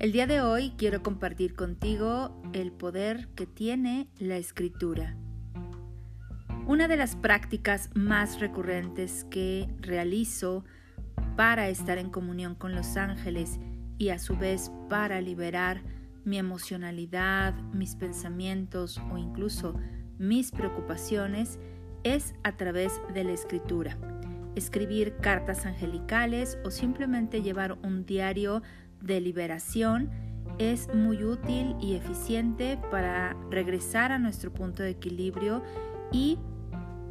El día de hoy quiero compartir contigo el poder que tiene la escritura. Una de las prácticas más recurrentes que realizo para estar en comunión con los ángeles y a su vez para liberar mi emocionalidad, mis pensamientos o incluso mis preocupaciones es a través de la escritura. Escribir cartas angelicales o simplemente llevar un diario de liberación es muy útil y eficiente para regresar a nuestro punto de equilibrio y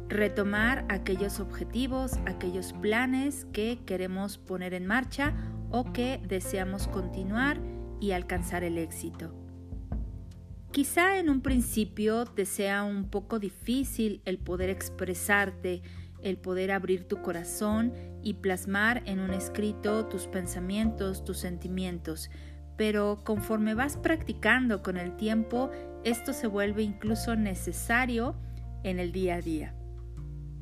retomar aquellos objetivos, aquellos planes que queremos poner en marcha o que deseamos continuar y alcanzar el éxito. Quizá en un principio te sea un poco difícil el poder expresarte, el poder abrir tu corazón y plasmar en un escrito tus pensamientos, tus sentimientos, pero conforme vas practicando con el tiempo, esto se vuelve incluso necesario en el día a día.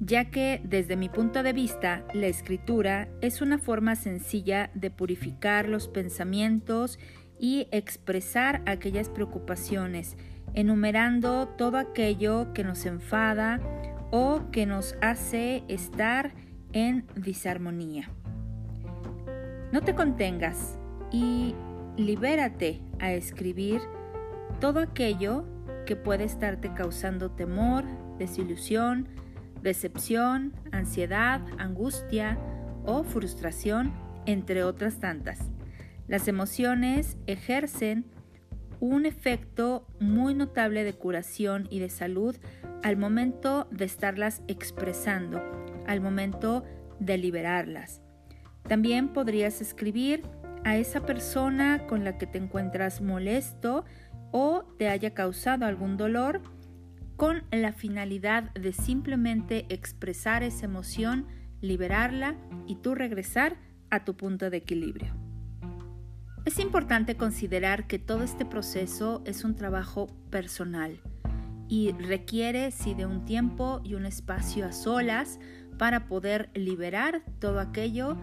Ya que desde mi punto de vista la escritura es una forma sencilla de purificar los pensamientos y expresar aquellas preocupaciones, enumerando todo aquello que nos enfada o que nos hace estar en disarmonía. No te contengas y libérate a escribir todo aquello que puede estarte causando temor, desilusión, decepción, ansiedad, angustia o frustración, entre otras tantas. Las emociones ejercen un efecto muy notable de curación y de salud al momento de estarlas expresando, al momento de liberarlas. También podrías escribir a esa persona con la que te encuentras molesto o te haya causado algún dolor con la finalidad de simplemente expresar esa emoción, liberarla y tú regresar a tu punto de equilibrio. Es importante considerar que todo este proceso es un trabajo personal y requiere sí de un tiempo y un espacio a solas para poder liberar todo aquello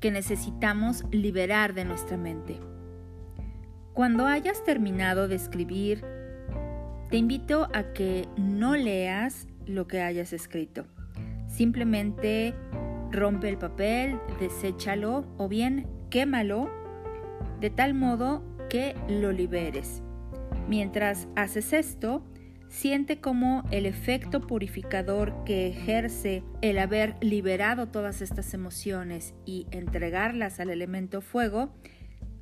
que necesitamos liberar de nuestra mente. Cuando hayas terminado de escribir, te invito a que no leas lo que hayas escrito. Simplemente rompe el papel, deséchalo o bien quémalo de tal modo que lo liberes. Mientras haces esto, siente como el efecto purificador que ejerce el haber liberado todas estas emociones y entregarlas al elemento fuego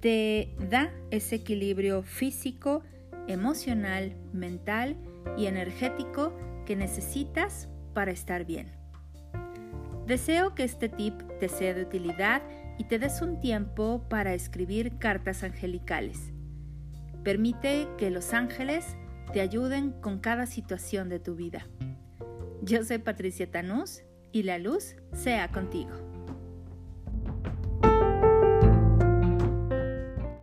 te da ese equilibrio físico, emocional, mental y energético que necesitas para estar bien. Deseo que este tip te sea de utilidad y te des un tiempo para escribir cartas angelicales. Permite que los ángeles te ayuden con cada situación de tu vida. Yo soy Patricia Tanús y la luz sea contigo.